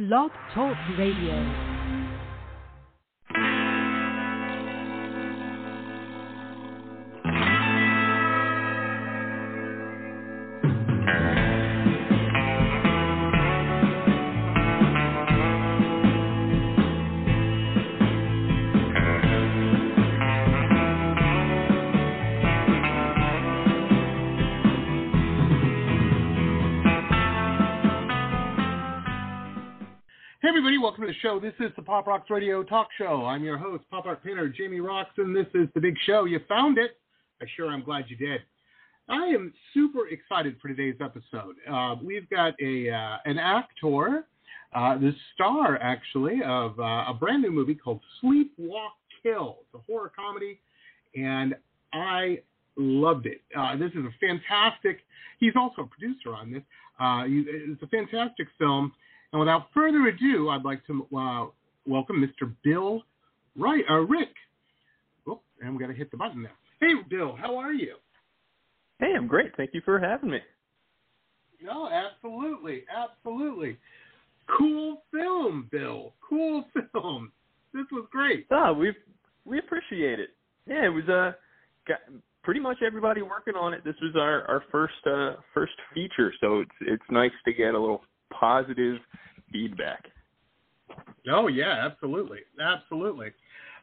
Blog Talk Radio. Welcome to the show. This is the Pop Rocks Radio Talk Show. I'm your host, pop art painter Jamie Roxx, and this is the big show. You found it. I sure am glad you did. I am super excited for today's episode. Uh, we've got a uh, an actor, uh, the star actually of uh, a brand new movie called Sleep Walk Kill. It's a horror comedy, and I loved it. Uh, this is a fantastic. He's also a producer on this. Uh, it's a fantastic film and without further ado, I'd like to uh, welcome Mr. Bill Wright, uh, Reick. Oh, and we got to hit the button now. Hey, Bill, how are you? Hey, I'm great. Thank you for having me. No, absolutely, absolutely. Cool film, Bill. Cool film. This was great. Ah, we we appreciate it. Yeah, it was uh, got pretty much everybody working on it. This was our our first uh first feature, so it's it's nice to get a little positive feedback. Oh yeah, absolutely, absolutely.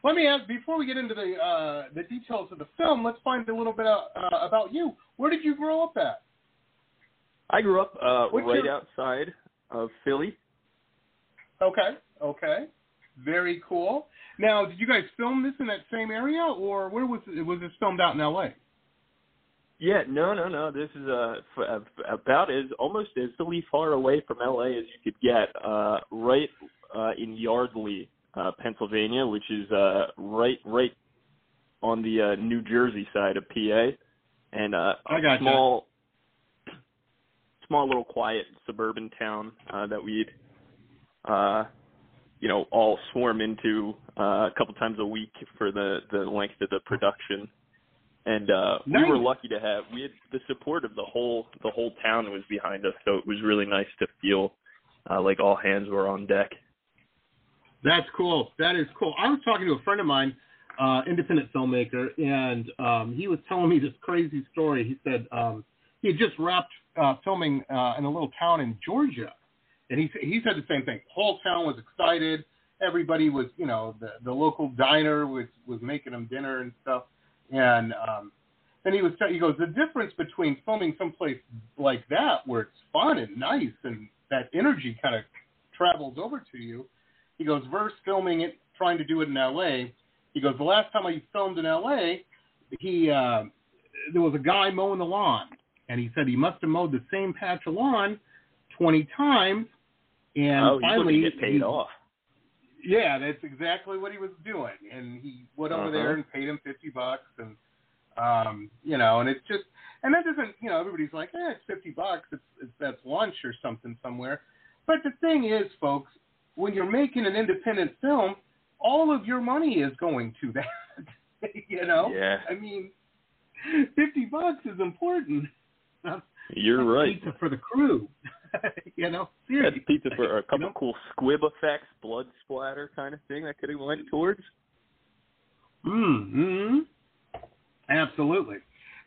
Let me ask before we get into the uh, the details of the film. Let's find a little bit uh, about you. Where did you grow up at? I grew up uh, right your... outside of Philly. Okay, okay, very cool. Now, did you guys film this in that same area, or where was it? Was this filmed out in L.A.? Yeah, no, no, no. This is uh, f- about as almost as silly far away from LA as you could get. Uh, right uh, in Yardley, uh, Pennsylvania, which is uh, right right on the uh, New Jersey side of PA, and uh, I got small, small little quiet suburban town uh, that we'd, uh, you know, all swarm into uh, a couple times a week for the the length of the production and uh nice. we were lucky to have we had the support of the whole the whole town was behind us so it was really nice to feel uh like all hands were on deck. That's cool. That is cool. I was talking to a friend of mine uh independent filmmaker and um he was telling me this crazy story. He said um he had just wrapped uh filming uh in a little town in georgia. And he he said the same thing. The whole town was excited. Everybody was you know the the local diner was was making them dinner and stuff and um, and he was he goes the difference between filming someplace like that where it's fun and nice and that energy kind of travels over to you. He goes versus filming it, trying to do it in L.A. He goes the last time I filmed in L.A. He uh, there was a guy mowing the lawn, and he said he must have mowed the same patch of lawn twenty times, and oh, finally get paid he, off. Yeah, that's exactly what he was doing, and he went over uh-huh. there and paid him fifty bucks, and um, you know, and it's just, and that doesn't, you know, everybody's like, eh, it's fifty bucks, it's, it's that's lunch or something somewhere, but the thing is, folks, when you're making an independent film, all of your money is going to that, you know. Yeah. I mean, fifty bucks is important. You're right. Pizza for the crew. you know, seriously. That's pizza for a couple you know? cool squib effects, blood splatter kind of thing that could have went towards. Hmm. Absolutely.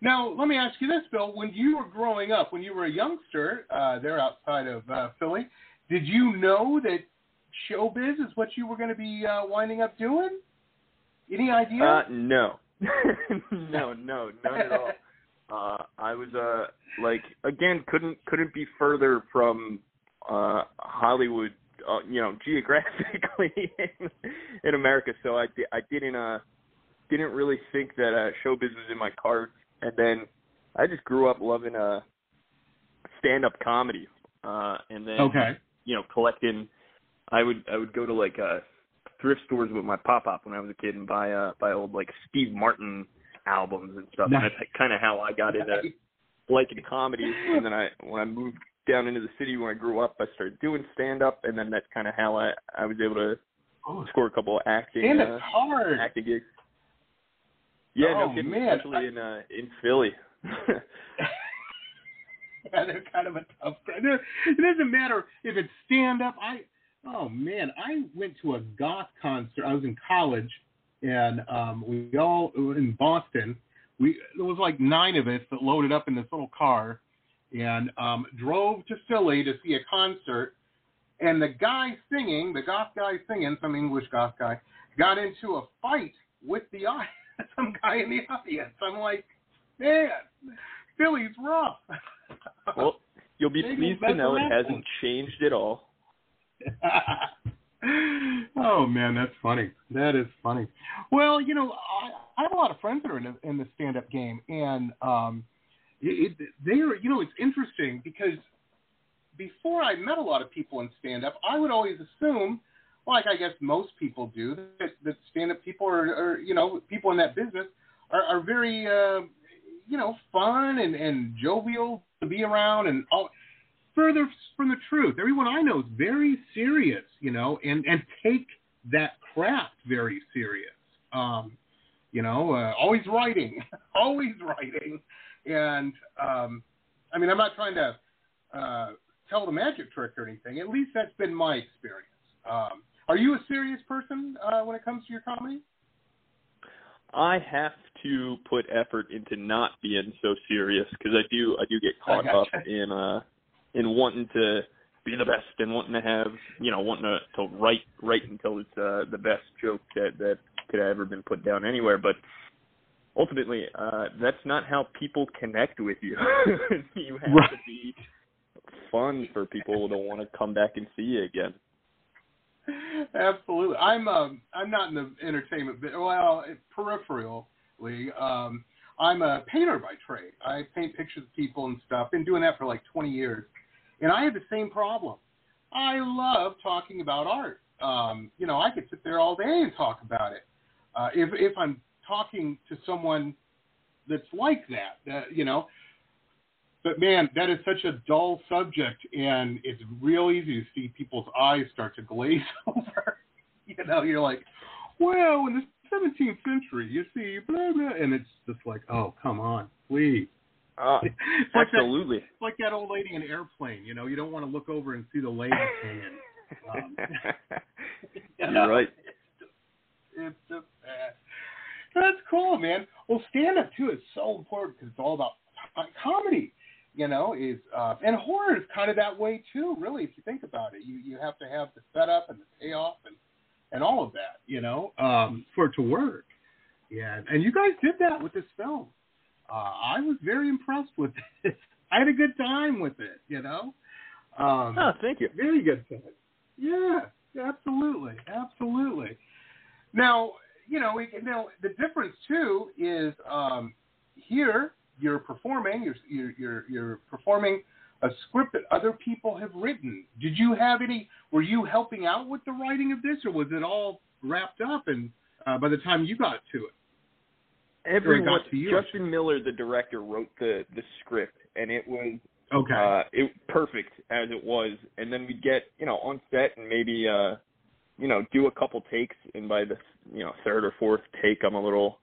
Now, let me ask you this, Bill. When you were growing up, when you were a youngster uh, there outside of uh, Philly, did you know that showbiz is what you were going to be uh, winding up doing? Any idea? Uh, no. no, no, not at all. Uh, I was uh like again couldn't couldn't be further from uh Hollywood, uh, you know, geographically in, in America. So I I didn't uh didn't really think that uh, showbiz was in my cards. And then I just grew up loving uh stand up comedy. Uh and then okay. you know collecting. I would I would go to like uh thrift stores with my pop up when I was a kid and buy uh buy old like Steve Martin albums and stuff. Nice. And that's kind of how I got into Nice. liking comedy. And then I, when I moved down into the city when I grew up, I started doing stand up, and then that's kind of how I I was able to Oh, score a couple of acting and uh, hard. acting gigs. Yeah, Oh, no kidding. man. Especially in uh, in Philly. yeah, they're kind of a tough crowd. It doesn't matter if it's stand up. I Oh man, I went to a goth concert. I was in college, and um, we all in Boston. We there was like nine of us that loaded up in this little car, and um, drove to Philly to see a concert. And the guy singing, the goth guy singing, some English goth guy, got into a fight with the some guy in the audience. I'm like, man, Philly's rough. well, you'll be Maybe pleased to know it hasn't changed at all. oh man, that's funny. That is funny. Well, you know, I, I have a lot of friends that are in the, in the stand-up game, and um, it, it, they are. You know, it's interesting because before I met a lot of people in stand-up, I would always assume, like I guess most people do, that, that stand-up people are, are, you know, people in that business are, are very, uh, you know, fun and, and jovial to be around, and all further from the truth. Everyone I know is very serious, you know, and and take that craft very serious. Um, you know, uh, always writing, always writing, and um, I mean, I'm not trying to uh, tell the magic trick or anything. At least that's been my experience. Um, are you a serious person uh, when it comes to your comedy? I have to put effort into not being so serious because I do I do get caught up in uh in wanting to be the best and wanting to have you know wanting to, to write write until it's uh, the best joke that that could have ever been put down anywhere. But ultimately, uh, that's not how people connect with you. you have right. to be fun for people to want to come back and see you again. Absolutely, I'm um I'm not in the entertainment bit. Well, peripherally, um, I'm a painter by trade. I paint pictures of people and stuff. Been doing that for like 20 years. And I had the same problem. I love talking about art. Um, you know, I could sit there all day and talk about it. Uh, if if I'm talking to someone that's like that, that you know. But man, that is such a dull subject, and it's real easy to see people's eyes start to glaze over. you know, you're like, well, in the 17th century, you see, blah blah, and it's just like, oh, come on, please. Uh, like absolutely. That, like that old lady in airplane. You know, you don't want to look over and see the hanging. Um, you know, You're right. It's just bad. That's cool, man. Well, stand up too is so important because it's all about comedy. You know, is uh, and horror is kind of that way too. Really, if you think about it, you you have to have the setup and the payoff and and all of that. You know, um, for it to work. Yeah, and you guys did that with this film uh, I was very impressed with it. I had a good time with it, you know. Um, oh, thank you. Very good time. Yeah, absolutely, absolutely. Now, you know, we, now the difference too is um, here you're performing, you're, you're you're you're performing a script that other people have written. Did you have any? Were you helping out with the writing of this, or was it all wrapped up and uh, by the time you got to it? Everyone Justin Miller, the director, wrote the the script, and it was okay, uh, it perfect as it was. And then we'd get you know on set and maybe uh, you know do a couple takes, and by the you know third or fourth take, I'm a little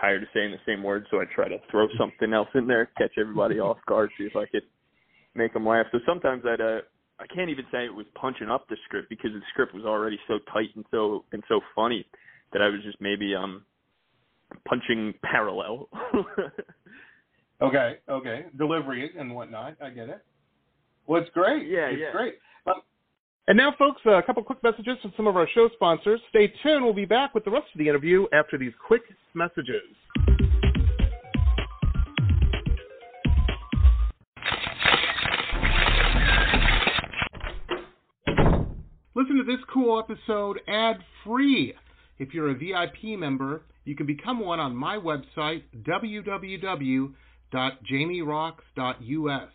tired of saying the same words, so I try to throw something else in there, catch everybody off guard, see if I could make them laugh. So sometimes I'd uh, I can't even say it was punching up the script because the script was already so tight and so and so funny that I was just maybe um punching parallel. okay, okay, delivery and whatnot. I get it. Well, it's great. Yeah, it's yeah. great. Um, and now, folks, a couple quick messages from some of our show sponsors. Stay tuned. We'll be back with the rest of the interview after these quick messages. Listen to this cool episode ad free. If you're a VIP member, you can become one on my website, www.jamierocks.us.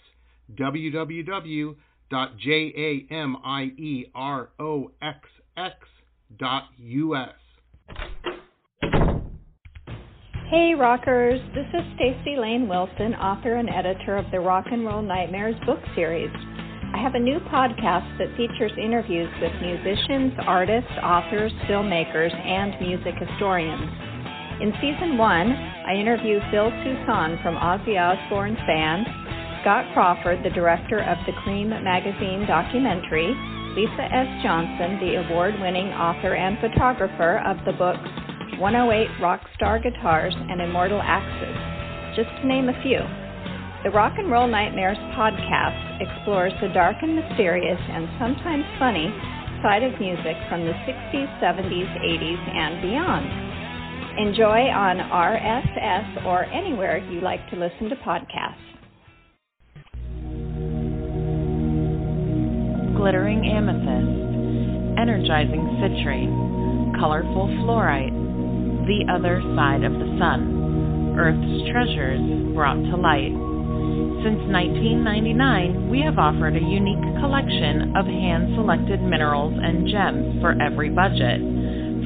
www.jamieroxx.us. Hey rockers, this is Stacy Lane Wilson, author and editor of the Rock and Roll Nightmares book series. I have a new podcast that features interviews with musicians, artists, authors, filmmakers, and music historians. In season one, I interview Phil Soussan from Ozzy Osbourne's band, Scott Crawford, the director of the Creem magazine documentary, Lisa S. Johnson, the award winning author and photographer of the books 108 Rockstar Guitars and Immortal Axes, just to name a few. The Rock and Roll Nightmares podcast explores the dark and mysterious and sometimes funny side of music from the 60s, 70s, 80s, and beyond. Enjoy on RSS or anywhere you like to listen to podcasts. glittering amethyst, energizing citrine, colorful fluorite, the other side of the sun, Earth's treasures brought to light. Since 1999, we have offered a unique collection of hand selected minerals and gems for every budget,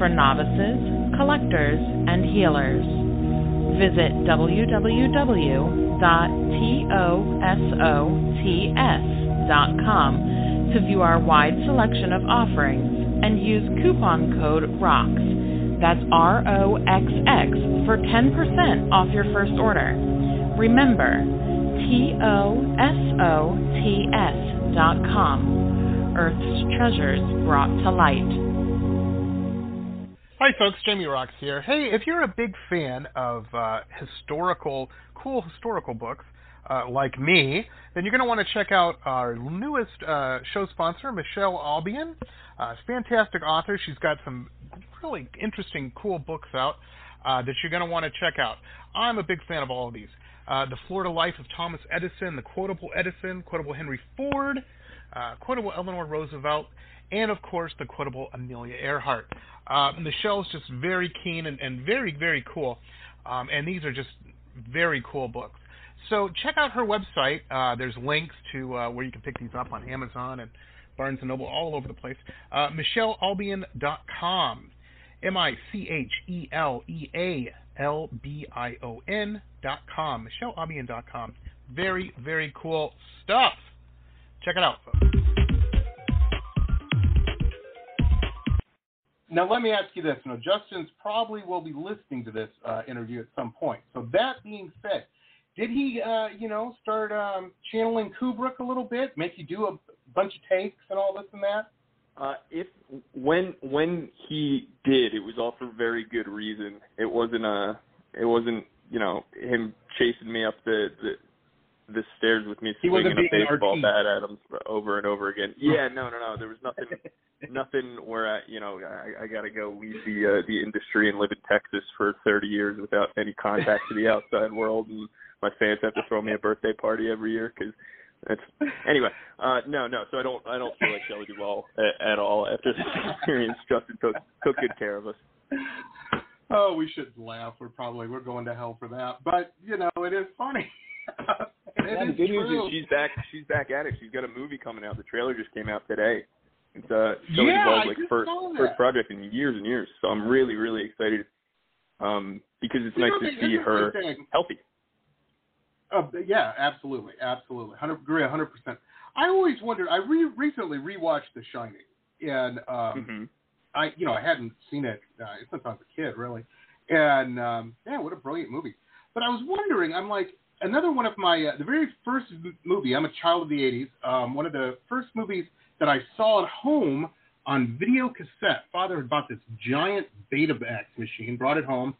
for novices, collectors, and healers. Visit www.tosots.com to view our wide selection of offerings and use coupon code ROXX, that's R O X X, for 10% off your first order. Remember, T O S O T S dot com, Earth's treasures brought to light. Hi, folks. Jamie Roxx here. Hey, if you're a big fan of uh, historical, cool historical books, uh, like me, then you're going to want to check out our newest uh, show sponsor, Michele Albion. Uh, fantastic author. She's got some really interesting, cool books out uh, that you're going to want to check out. I'm a big fan of all of these. Uh, the Florida Life of Thomas Edison, The Quotable Edison, Quotable Henry Ford, uh, Quotable Eleanor Roosevelt, and of course the Quotable Amelia Earhart. Uh Michele's just very keen and, and very, very cool. Um, and these are just very cool books. So check out her website. Uh, there's links to uh, where you can pick these up on Amazon and Barnes and Noble, all over the place. Uh, MicheleAlbion.com. M I C H E L E A L B I O N.com. MicheleAlbion.com. Very, very cool stuff. Check it out, folks. Now, let me ask you this. Now, Justin's probably will be listening to this uh, interview at some point. So, that being said, did he, uh, you know, start um, channeling Kubrick a little bit, make you do a bunch of takes and all this and that? Uh, if when when he did, it was all for very good reason. It wasn't a, uh, it wasn't you know him chasing me up the the, the stairs with me swinging a baseball bat at him over and over again. Yeah, no, no, no. There was nothing, nothing where I, you know, I, I got to go leave the uh, the industry and live in Texas for 30 years without any contact to the outside world and my fans have to throw me a birthday party every year because that's anyway. Uh, no, no. So I don't I don't feel like Shelley Duvall at, at all after this experience. Justin took took good care of us. Oh, we should laugh. We're probably we're going to hell for that, but you know it is funny. Yeah, the good news is she's back. She's back at it. She's got a movie coming out. The trailer just came out today. It's uh Shelley yeah, Duvall's like first first project in years and years. So I'm really really excited. Um, because it's you nice to see her healthy. Uh, yeah, absolutely, absolutely, hundred agree, hundred percent. I always wondered. I re- recently rewatched The Shining, and um, mm-hmm. I, you know, I hadn't seen it uh, since I was a kid, really. And um, yeah, what a brilliant movie. But I was wondering, I'm like another one of my uh, the very first movie. I'm a child of the '80s. Um, one of the first movies that I saw at home on video cassette. Father had bought this giant Betamax machine, brought it home.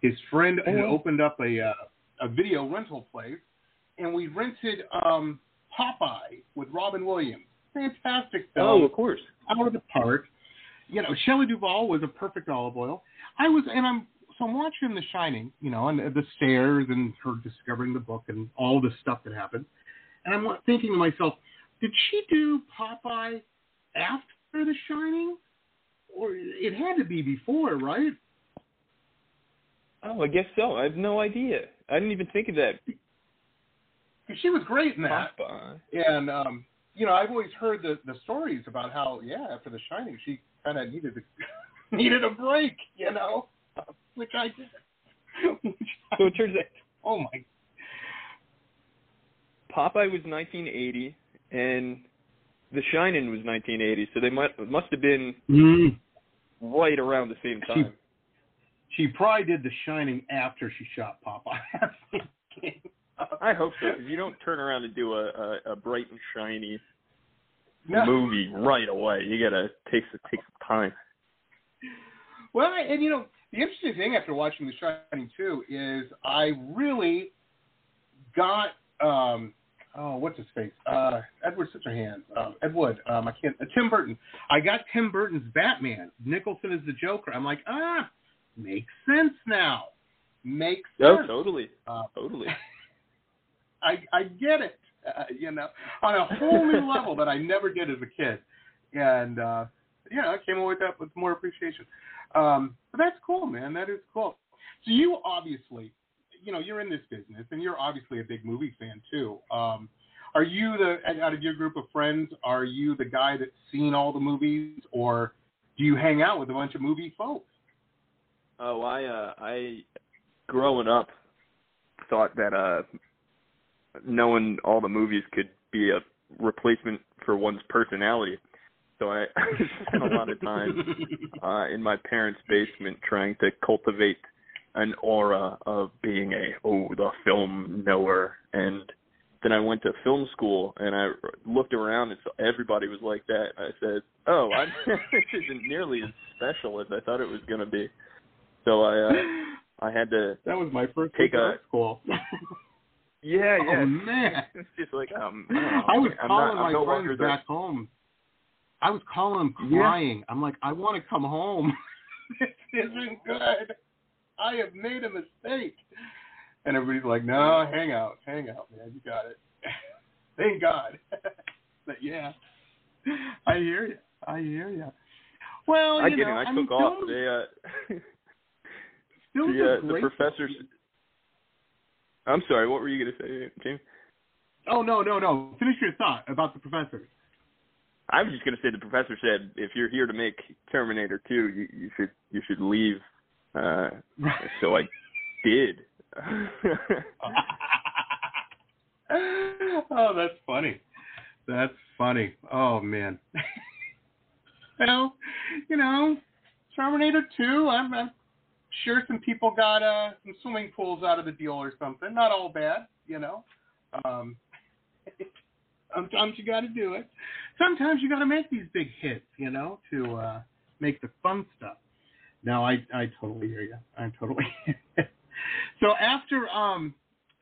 His friend had oh. opened up a uh, a video rental place, and we rented um, Popeye with Robin Williams. Fantastic film. Oh, of course. Out of the park. You know, Shelley Duvall was a perfect Olive Oyl. I was, and I'm so I'm watching The Shining, you know, and the stairs and her discovering the book and all the stuff that happened, and I'm thinking to myself, did she do Popeye after The Shining, or it had to be before, right? Oh, I guess so. I have no idea. I didn't even think of that. She was great in that. Papa. And um, you know, I've always heard the the stories about how yeah, after The Shining, she kind of needed a needed a break, you know, which I did. so it turns out. Oh my. Popeye was 1980, and The Shining was 1980, so they must must have been mm. right around the same time. She probably did The Shining after she shot Popeye. I hope so. Because you don't turn around and do a, a, a bright and shiny No. movie right away. You gotta take some take some time. Well, and you know, the interesting thing after watching The Shining 2 is I really got um oh what's his face? Uh Edward Scissorhands um Ed Wood um I can't uh, Tim Burton. I got Tim Burton's Batman. Nicholson is the Joker. I'm like ah makes sense now. Makes Oh, totally, uh, totally. I I get it uh, you know on a whole new level that I never did as a kid. And uh yeah I came away with that with more appreciation. Um that's cool man. That is cool. So you obviously you know you're in this business and you're obviously a big movie fan too. Um are you the out of your group of friends are you the guy that's seen all the movies or do you hang out with a bunch of movie folks? Oh, I uh I growing up thought that uh knowing all the movies could be a replacement for one's personality. So I, I spent a lot of time uh in my parents' basement trying to cultivate an aura of being a oh the film knower and then I went to film school and I looked around and saw everybody was like that. I said, "Oh, I'm, this isn't nearly as special as I thought it was going to be." So I uh, I had to that was my first Take a- school yeah yeah oh man it's just like um I was I'm calling not, I'm my no friends back home. I was calling them Yeah. crying. I'm like, I want to come home. this isn't good. I have made a mistake. And everybody's like, No, hang out, hang out, man. You got it. Thank God. but yeah, I hear you. I hear you. Well, I you get know, it. I, I mean, took off. films, They uh films the uh, the great. professors. I'm sorry. What were you going to say, James? Oh no, no, no. Finish your thought about the professors. I was just going to say the professor said if you're here to make Terminator 2, you, you should you should leave. Uh, so I did. oh, that's funny. That's funny. Oh man. well, you know, Terminator 2. I'm, I'm sure some people got uh, some swimming pools out of the deal or something. Not all bad, you know. Um, sometimes you got to do it. Sometimes you got to make these big hits, you know, to uh, make the fun stuff. No, I I totally hear you. I totally. so after um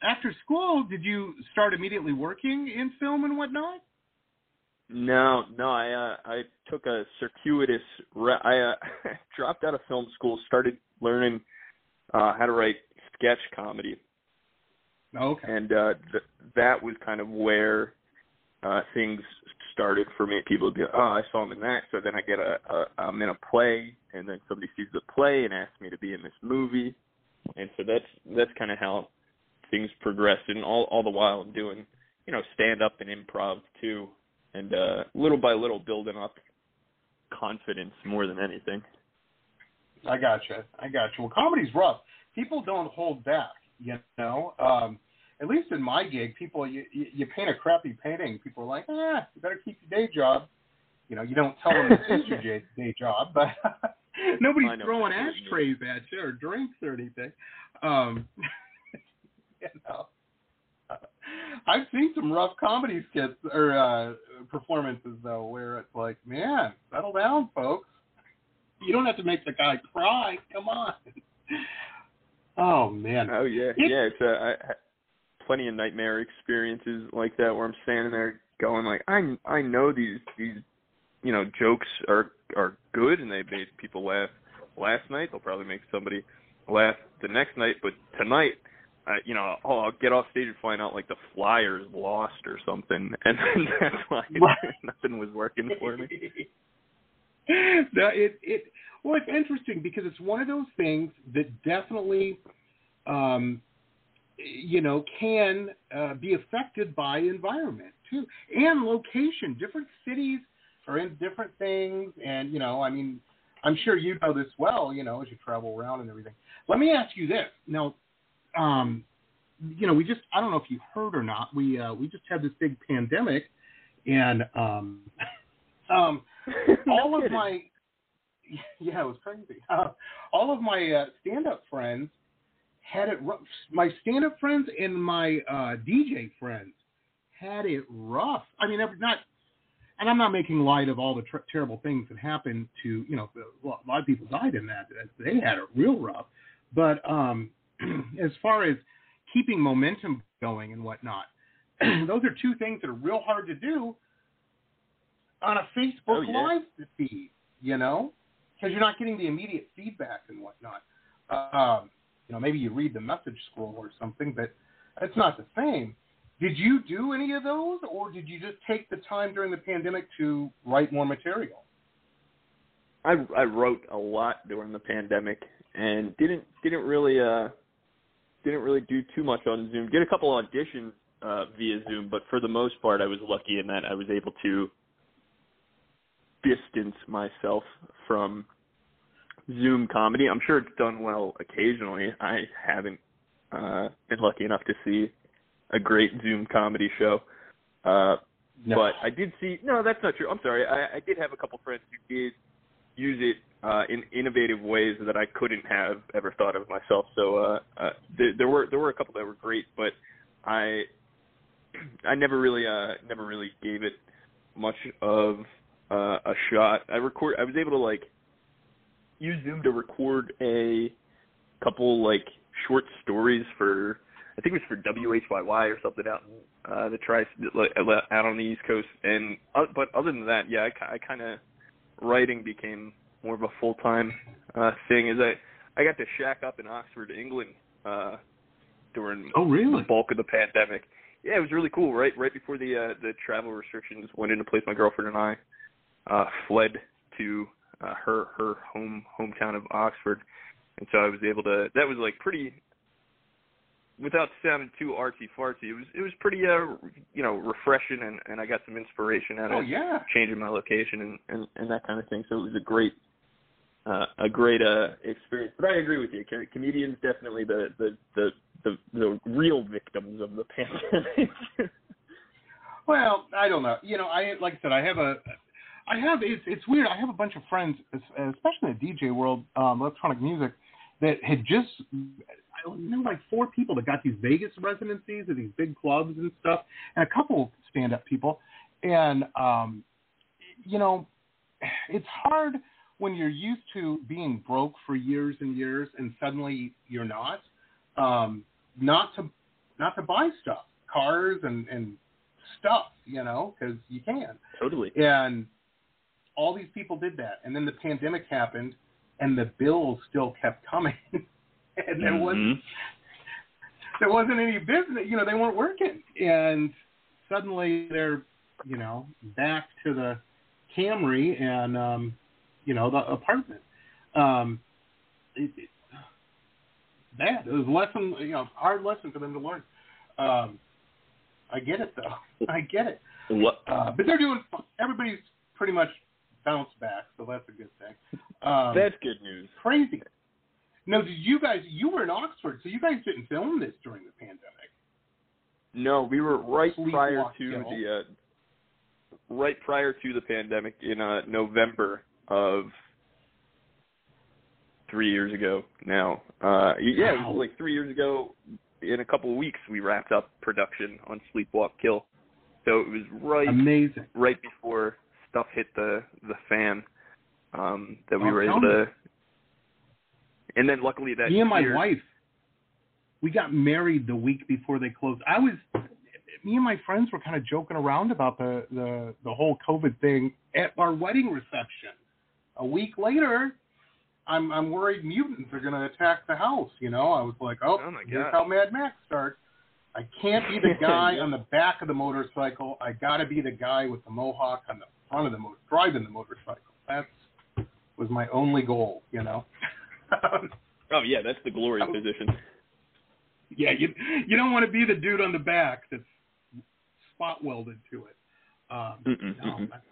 after school, did you start immediately working in film and whatnot? No, no, I uh, I took a circuitous. Re- I uh, dropped out of film school, started learning uh, how to write sketch comedy, Okay. and uh, th- that was kind of where uh, things started for me. People would be, oh, I saw him in that. So then I get a, a I'm in a play, and then somebody sees the play and asks me to be in this movie, and so that's that's kind of how things progressed. And all all the while I'm doing, you know, stand up and improv too, and uh, little by little building up confidence more than anything. I gotcha. I gotcha. Well, comedy's rough. People don't hold back. You know. Um, at least in my gig, people you you you paint a crappy painting. People are like, ah, you better keep your day job. You know, you don't tell them it's your day, day job, but nobody's throwing exactly what you ashtrays at you or drinks or anything. Um, you know. I've seen some rough comedy skits or uh performances though, where it's like, man, settle down, folks. You don't have to make the guy cry. Come on. Oh man. Oh yeah, It- yeah. It's uh, I had plenty of nightmare experiences like that where I'm standing there going like I I know these these you know jokes are are good and they made people laugh last night. They'll probably make somebody laugh the next night, but tonight. Uh, you know, oh, I'll get off stage and find out like the Flyers lost or something, and then that's why nothing was working for me. no, it it well, it's interesting because it's one of those things that definitely, um, you know, can uh, be affected by environment too and location. Different cities are in different things, and you know, I mean, I'm sure you know this well. You know, as you travel around and everything. Let me ask you this now. Um, you know, we just I don't know if you heard or not. We uh, we just had this big pandemic, and um, um, all of my yeah, it was crazy. Uh, all of my uh, stand-up friends had it rough. My stand-up friends and my uh, DJ friends had it rough. I mean, not and I'm not making light of all the ter- terrible things that happened to, you know, a lot of people died in that. They had it real rough. But um, as far as keeping momentum going and whatnot, those are two things that are real hard to do on a Facebook oh, yeah. Live feed, you know, because you're not getting the immediate feedback and whatnot. Um, you know, maybe you read the message scroll or something, but it's not the same. Did you do any of those, or did you just take the time during the pandemic to write more material? I I wrote a lot during the pandemic and didn't didn't really uh didn't really do too much on Zoom. Did a couple auditions uh via Zoom, but for the most part I was lucky in that I was able to distance myself from Zoom comedy. I'm sure it's done well occasionally. I haven't uh been lucky enough to see a great Zoom comedy show. Uh, no. But I did see. No, that's not true. I'm sorry. I, I did have a couple friends who did use it uh, in innovative ways that I couldn't have ever thought of myself. So uh, uh, there, there were there were a couple that were great, but I I never really uh, never really gave it much of uh, a shot. I record. I was able to like use Zoom to record a couple like short stories for I think it was for WHYY or something out in uh, the tri out on the East Coast. And uh, but other than that, yeah, I, I kind of writing became more of a full time uh, thing. As I I got to shack up in Oxford, England, uh, during oh really the bulk of the pandemic. Yeah, it was really cool. Right, right before the uh, the travel restrictions went into place, my girlfriend and I uh, fled to uh, her her home hometown of Oxford, and so I was able to. That was like pretty without sounding too artsy fartsy, it was it was pretty uh you know refreshing and and I got some inspiration out of oh, yeah. changing my location and and and that kind of thing. So it was a great uh a great uh experience. But I agree with you. Comedians definitely the the the the, the real victims of the pandemic. well, I don't know. You know, I like I said, I have a I have it's it's weird. I have a bunch of friends, especially in the DJ world, um, electronic music, that had just I know like four people that got these Vegas residencies at these big clubs and stuff, and a couple stand up people. And um, you know, it's hard when you're used to being broke for years and years, and suddenly you're not. Um, not to not to buy stuff, cars and and stuff, you know, because you can. Totally. And all these people did that, and then the pandemic happened, and the bills still kept coming. and there mm-hmm. there wasn't any business. You know, they weren't working, and suddenly they're you know back to the Camry and um, you know the apartment. Um, it, it, bad. It was lesson, you know, hard lesson for them to learn. Um, I get it though. I get it. What? Uh, but they're doing. Everybody's pretty much bounced back, so that's a good thing. Um, that's good news. Crazy. No, did you guys? You were in Oxford, so you guys didn't film this during the pandemic. No, we were right Sleep prior to the uh, right prior to the pandemic in uh, November of three years ago. Now, uh, yeah, it was like three years ago. In a couple of weeks, we wrapped up production on Sleepwalk Kill. So it was right amazing, right before stuff hit the the fan um, that we Oh, were able to. And then luckily that me and my year- wife, we got married the week before they closed. I was, me and my friends were kind of joking around about the the the whole COVID thing at our wedding reception. A week later, I'm I'm worried mutants are going to attack the house. You know, I was like, oh, Oh, my here's God. how Mad Max starts. I can't be the guy on the back of the motorcycle. I got to be the guy with the mohawk on the front of the motor, driving the motorcycle. That's was my only goal. You know. Oh yeah, that's the glory Oh. position. Yeah, you you don't want to be the dude on the back that's spot welded to it. Um, Mm-mm, no, mm-mm. that's,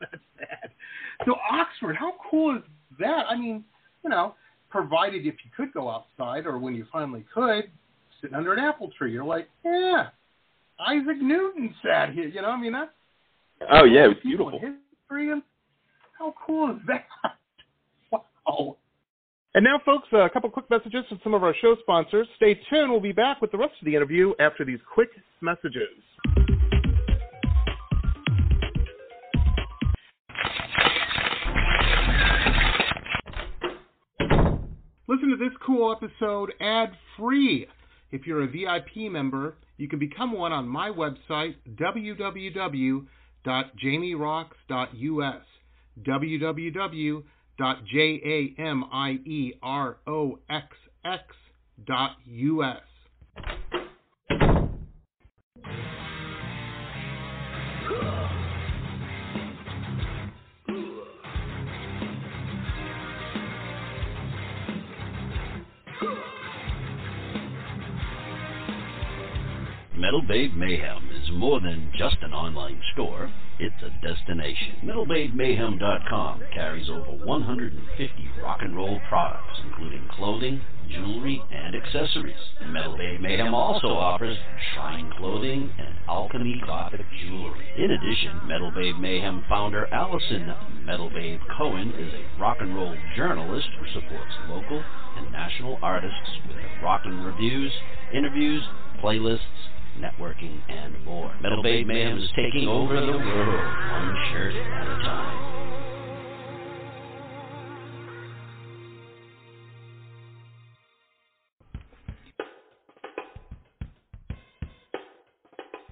that's bad. So Oxford, how cool is that? I mean, you know, provided if you could go outside or when you finally could, sitting under an apple tree, you're like, yeah, Isaac Newton sat here. You know, I mean that's Oh yeah, it was beautiful. History and how cool is that? wow. And now, folks, a couple quick messages from some of our show sponsors. Stay tuned. We'll be back with the rest of the interview after these quick messages. Listen to this cool episode ad free. If you're a VIP member, you can become one on my website, www www.jamierocks.us. www.jamieroxx.us. Metal Babe Mayhem more than just an online store, it's a destination. MetalBabeMayhem.com carries over 150 rock and roll products, including clothing, jewelry, and accessories. Metal Mayhem also offers shrine clothing and alchemy gothic jewelry. In addition, Metal Mayhem founder Allison Metal Cohen is a rock and roll journalist who supports local and national artists with rock and reviews, interviews, playlists, networking, and more. Metal Babe Mayhem is taking over the world, one shirt at a time.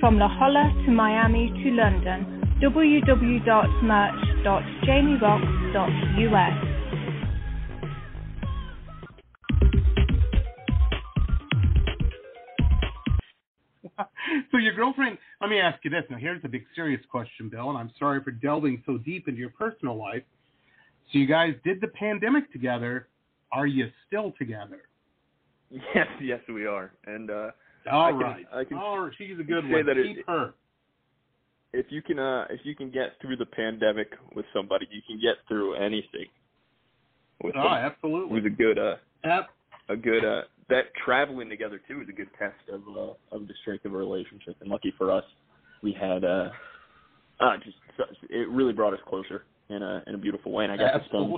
from La Jolla to Miami to London, www.merch.jamieroxx.us. so your girlfriend let me ask you this. Now here's a big serious question bill and i'm sorry for delving so deep into your personal life. So you guys did the pandemic together. Are you still together? Yes yes we are. And uh all I can, right. I can All right. She's a good one. that Keep it- her. if you can uh if you can get through the pandemic with somebody, you can get through anything. With Oh, absolutely. It was a good uh Yep. a good uh that traveling together too is a good test of uh of the strength of a relationship. And lucky for us, we had uh uh just it really brought us closer in a in a beautiful way. And I got to spend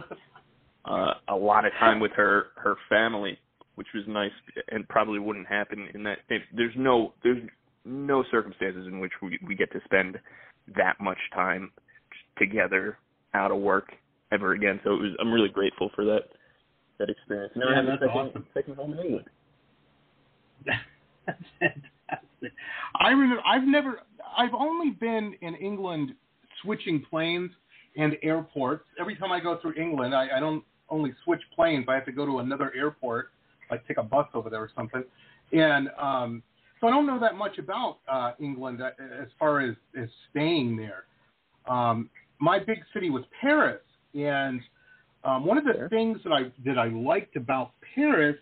uh, a lot of time with her her family, which was nice and probably wouldn't happen in that. If there's no there's no circumstances in which we we get to spend that much time together out of work ever again. So it was I'm really grateful for that that experience. I Yeah, a that's second, awesome. second home in England. That's fantastic. fantastic. I remember. I've never. I've only been in England switching planes and airports. Every time I go through England, I, I don't only switch planes. I have to go to another airport, like take a bus over there or something. And um, so I don't know that much about uh, England uh, as far as, as staying there. Um, my big city was Paris, and um, one of the things that I that I liked about Paris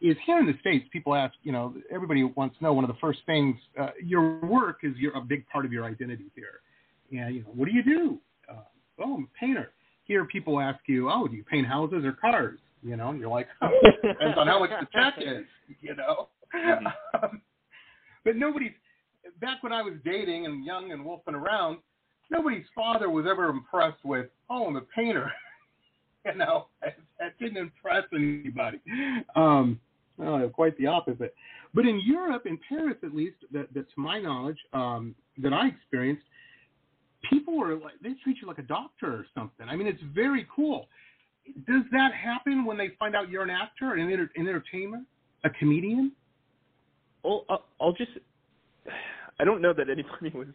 is here in the states. People ask, you know, everybody wants to know. One of the first things, uh, your work is your, a big part of your identity here. And you know, what do you do? Uh, oh, I'm a painter. Here, people ask you, oh, do you paint houses or cars? You know, you're like, oh, depends on how much the check is. You know, um, but nobody's back when I was dating and young and wolfing around. Nobody's father was ever impressed with, oh, I'm a painter. you know, that didn't impress anybody. Um, well, quite the opposite. But in Europe, in Paris at least, that, that to my knowledge, um, that I experienced, people were like they treat you like a doctor or something. I mean, it's very cool. Does that happen when they find out you're an actor an, enter, in entertainment, a comedian? Well, I'll just. I don't know that anybody was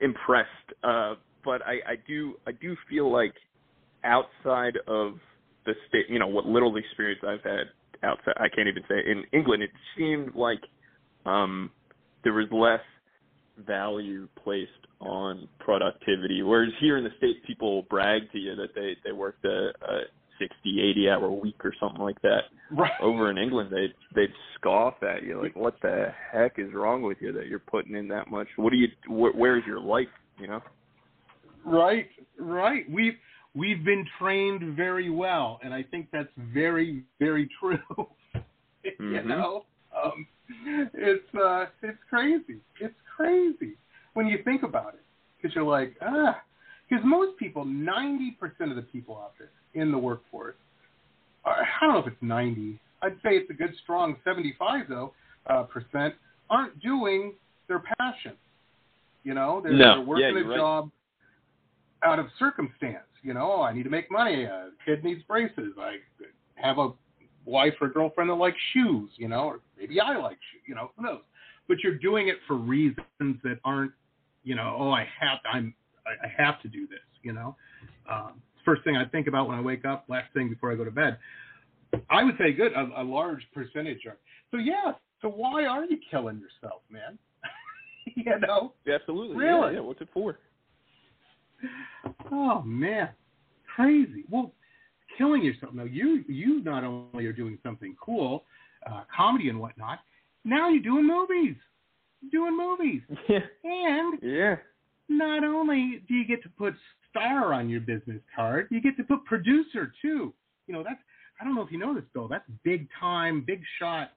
impressed, uh, but I, I do. I do feel like outside of the state, you know, what little experience I've had outside, I can't even say in England, it seemed like um, there was less value placed on productivity. Whereas here in the states, people brag to you that they they worked a, a 60, 80 hour week or something like that. Right. Over in England, they they'd scoff at you like, "What the heck is wrong with you that you're putting in that much? What do you? Wh- where's your life? You know?" Right, right. We've we've been trained very well, and I think that's very, very true. Mm-hmm. you know, um, it's uh, it's crazy. It's crazy when you think about it, because you're like, ah, because most people, ninety percent of the people out there in the workforce, are, I don't know if it's ninety. I'd say it's a good strong seventy-five though uh, percent aren't doing their passion. You know, they're, No. they're working Yeah, a right. job out of circumstance. You know, oh, I need to make money. A kid needs braces. I have a wife or girlfriend that likes shoes. You know, or maybe I like shoes. You know, who knows? But you're doing it for reasons that aren't, you know, oh, I have, I'm, I, have to do this. You know, um, first thing I think about when I wake up. Last thing before I go to bed. I would say good, a, a large percentage are. So yeah. So why are you killing yourself, man? you know. Absolutely. Really? Yeah, yeah. What's it for? Oh man, crazy. Well, killing yourself. Now you you not only are doing something cool, uh, comedy and whatnot. Now you're doing movies. You're doing movies, Yeah. and Yeah. not only do you get to put star on your business card, you get to put producer too. You know that's I don't know if you know this, Bill. That's big time, big shot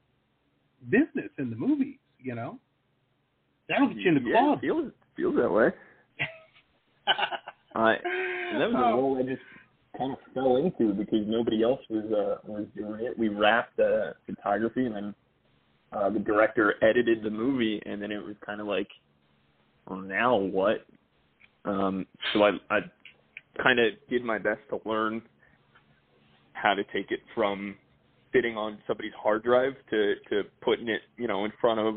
business in the movies. You know, that'll get you in the yeah, club. feels feels that way. I and that was a Oh. role I just kind of fell into because nobody else was uh was doing it. We wrapped uh, photography and then uh the director edited the movie and then it was kind of like, well now what? Um so I I kind of did my best to learn how to take it from fitting on somebody's hard drive to to putting it, you know, in front of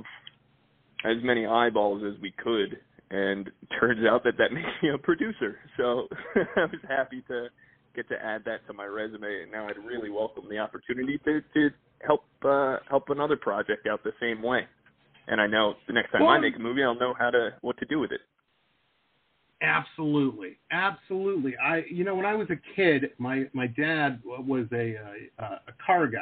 as many eyeballs as we could and turns out that that makes me a producer. So I was happy to get to add that to my resume, and now I'd really welcome the opportunity to to help uh, help another project out the same way. And I know the next time I make a movie, I'll know how to what to do with it. Absolutely, absolutely. I, you know, when I was a kid, my my dad was a a, a car guy.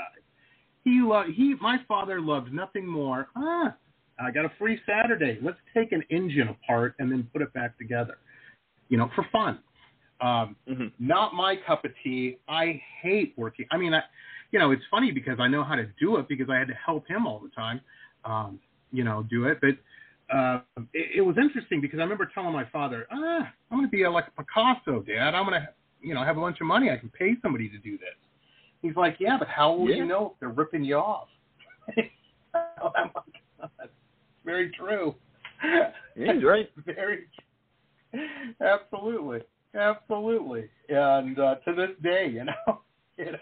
He loved he my father loved nothing more. Ah, I got a free Saturday. Let's take an engine apart and then put it back together. You know, for fun. Um, Mm-hmm. not my cup of tea. I hate working. I mean, I, you know, it's funny because I know how to do it because I had to help him all the time. Um, you know, do it, but uh, it, it was interesting because I remember telling my father, ah, I'm going to be like a Picasso, Dad. I'm going to, you know, have a bunch of money. I can pay somebody to do this. He's like, yeah, but how will Yeah. you know if they're ripping you off? I'm like, that's very true. Yeah, he's right. Very, absolutely, absolutely. And uh, to this day, you know, you know,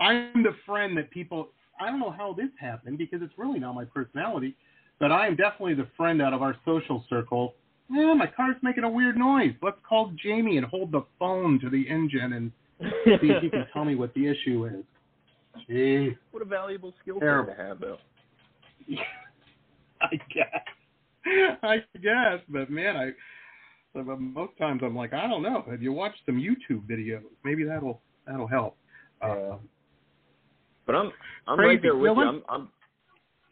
I'm the friend that people. I don't know how this happened because it's really not my personality, but I am definitely the friend out of our social circle. Yeah, my car's making a weird noise. Let's call Jamie and hold the phone to the engine and see if he can tell me what the issue is. Gee, What a valuable skill Terrible. to have, though. I guess. I guess, but man, I but most times I'm like, I don't know. Have you watched some YouTube videos? Maybe that'll that'll help. Uh, But I'm I'm Crazy. right there with You know you. I'm I'm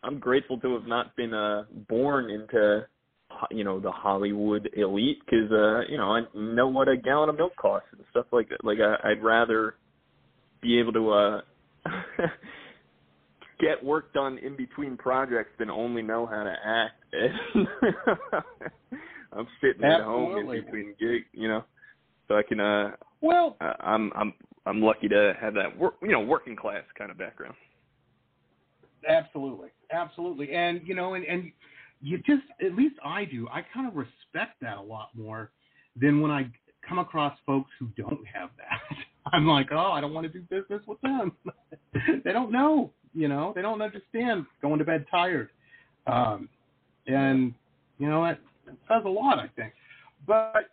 I'm grateful to have not been uh born into you know the Hollywood elite because uh you know I know what a gallon of milk costs and stuff like that. Like I, I'd rather be able to uh get work done in between projects than only know how to act. I'm sitting at home in between gigs, you know, so I can uh well, I- I'm I'm I'm lucky to have that work you know working class kind of background. Absolutely, absolutely, and you know, and and you just at least I do. I kind of respect that a lot more than when I come across folks who don't have that. I'm like, oh, I don't want to do business with them. they don't know, you know, they don't understand going to bed tired, um, and you know that, that says a lot, I think. But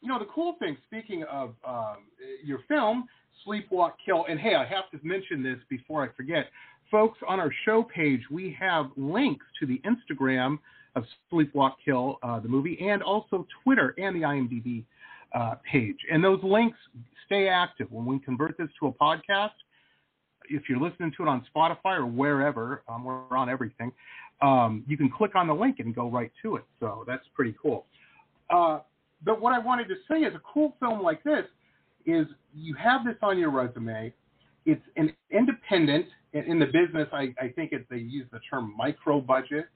you know, the cool thing, speaking of um, your film, Sleepwalk Kill, and hey, I have to mention this before I forget. Folks, on our show page, we have links to the Instagram of Sleepwalk Kill, uh, the movie, and also Twitter and the IMDb uh, page. And those links stay active. When we convert this to a podcast, if you're listening to it on Spotify or wherever, um, we're on everything, um, you can click on the link and go right to it. So that's pretty cool. Uh, but what I wanted to say is a cool film like this is you have this on your resume. It's an independent in, the business. I, I think it, they use the term micro budget,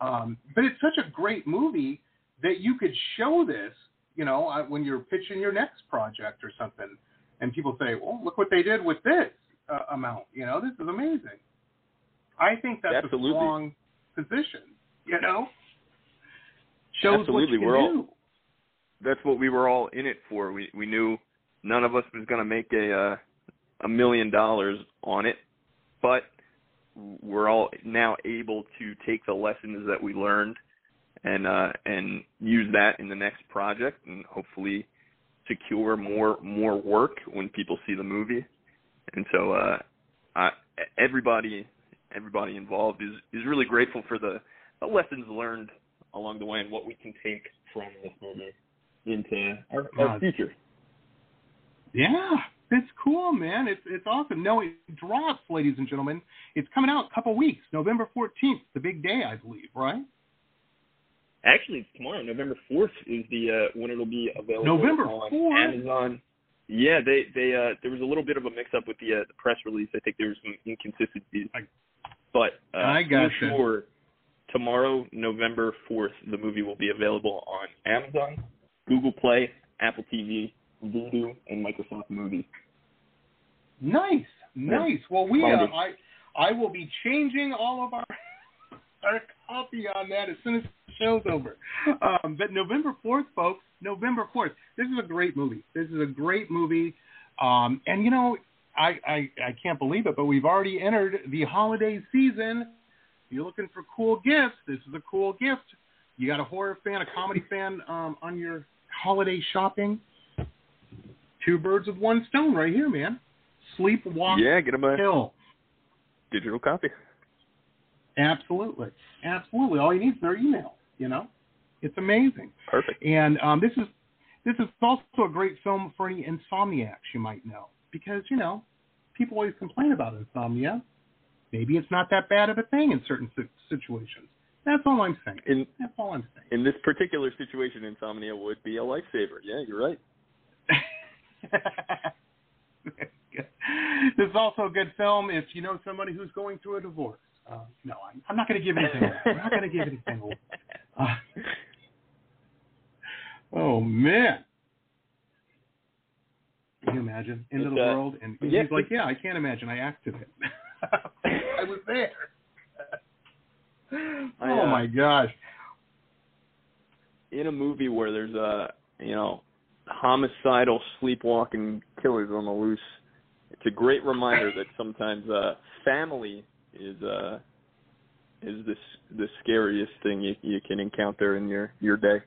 um, but it's such a great movie that you could show this. You know, uh, when you're pitching your next project or something, and people say, "Well, look what they did with this uh, amount." You know, this is amazing. I think that's Absolutely. a strong position. You know, shows Absolutely, what you we're can all- do. That's what we were all in it for. We we knew none of us was going to make a uh, a million dollars on it, but we're all now able to take the lessons that we learned and uh, and use that in the next project and hopefully secure more more work when people see the movie. And so uh, I, everybody everybody involved is is really grateful for the, the lessons learned along the way and what we can take from this movie into our, our future. Yeah, it's cool, man. It's it's awesome. No, it drops, ladies and gentlemen. It's coming out a couple weeks, November fourteenth, the big day, I believe, right? Actually, it's tomorrow, November fourth, is the uh, when it'll be available November on 4th? Amazon. Yeah, they they uh, there was a little bit of a mix up with the, uh, the press release. I think there was some inconsistencies, I- but uh, I gotcha. for sure, tomorrow, November fourth, the movie will be available on Amazon, Google Play, Apple TV, Vudu, and Microsoft Movie. Nice, nice. Well, we uh, I I will be changing all of our our copy on that as soon as the show's over. Um, but November fourth, folks, November fourth. This is a great movie. This is a great movie. Um, and you know, I, I I can't believe it, but we've already entered the holiday season. If you're looking for cool gifts, this is a cool gift. You got a horror fan, a comedy fan um, on your holiday shopping. Two birds with one stone, right here, man. Sleepwalk Yeah, get them a Kill. digital copy. Absolutely, absolutely. All you need is their email. You know, it's amazing. Perfect. And um, this is this is also a great film for any insomniacs you might know because you know people always complain about insomnia. Maybe it's not that bad of a thing in certain situations. That's all I'm saying. In That's all I'm saying. in this particular situation, insomnia would be a lifesaver. Yeah, you're right. this is also a good film if you know somebody who's going through a divorce. Uh, no, I'm, I'm not going to give anything. away. I'm not going to give anything. away. Uh, oh man! Can you imagine into It's, the uh, world? And yeah, he's like, "Yeah, I can't imagine. I acted it. I was there." I, oh uh, my gosh! in a movie where there's a you know homicidal sleepwalking killers on the loose it's a great reminder that sometimes uh family is uh is this the scariest thing you you can encounter in your your day.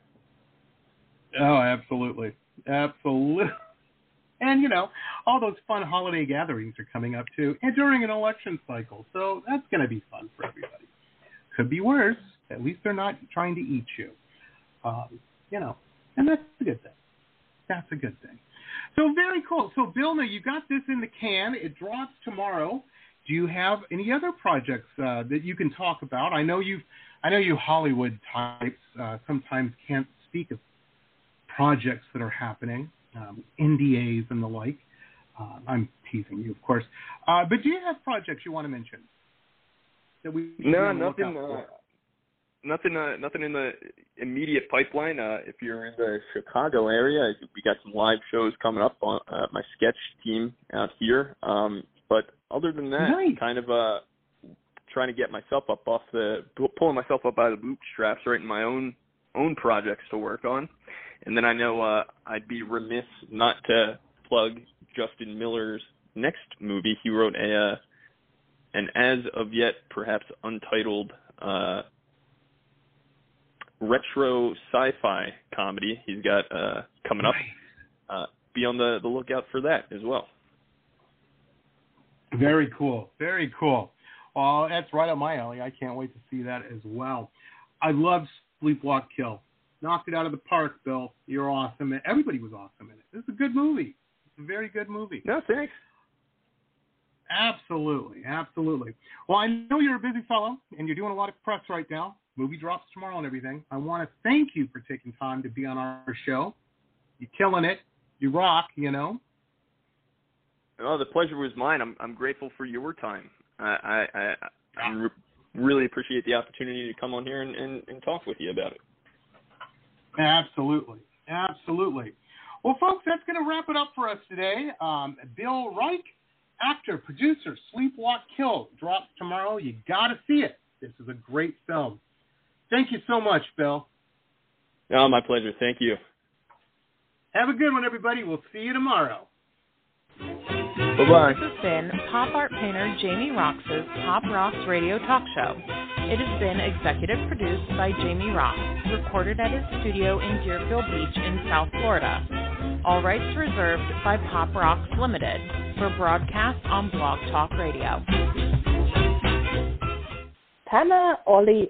Oh, absolutely, absolutely. And you know, all those fun holiday gatherings are coming up too, and during an election cycle, so that's going to be fun for everybody. Could be worse. At least they're not trying to eat you. Um, you know, and that's a good thing. That's a good thing. So very cool. So Bill, now you got this in the can. It drops tomorrow. Do you have any other projects uh, that you can talk about? I know you've, I know you Hollywood types uh, sometimes can't speak of projects that are happening, um, NDAs and the like. Uh, I'm teasing you, of course. Uh, but do you have projects you want to mention? That we no, nothing. Nothing. Uh, nothing in the immediate pipeline. Uh, if you're in the Chicago area, we got some live shows coming up on uh, my sketch team out here. Um, but other than that, nice. kind of uh, trying to get myself up off the pulling myself up out of the bootstraps, writing my own own projects to work on. And then I know uh, I'd be remiss not to plug Justin Miller's next movie. He wrote a uh, an as of yet perhaps untitled uh, retro sci-fi comedy he's got uh, coming up. Uh, be on the, the lookout for that as well. Very cool. Very cool. Well, that's right up my alley. I can't wait to see that as well. I love Sleepwalk Kill. Knocked it out of the park, Bill. You're awesome. Everybody was awesome in it. This is a good movie. It's a very good movie. No, thanks. Absolutely, absolutely. Well, I know you're a busy fellow and you're doing a lot of press right now. Movie drops tomorrow and everything. I want to thank you for taking time to be on our show. You're killing it. You rock, you know. Oh, the pleasure was mine. I'm I'm grateful for your time. I I, I, I re- really appreciate the opportunity to come on here and, and, and talk with you about it. Absolutely, absolutely. Well, folks, that's going to wrap it up for us today. Um, Bill Reick, actor, producer, Sleepwalk Kill drops tomorrow. You got to see it. This is a great film. Thank you so much, Bill. Oh, my pleasure. Thank you. Have a good one, everybody. We'll see you tomorrow. Bye bye. This has been pop art painter Jamie Roxx's Pop Rocks Radio Talk Show. It has been executive produced by Jamie Roxx, recorded at his studio in Deerfield Beach in South Florida. All rights reserved by Pop Rocks Limited for broadcast on Blog Talk Radio. Tana Oli,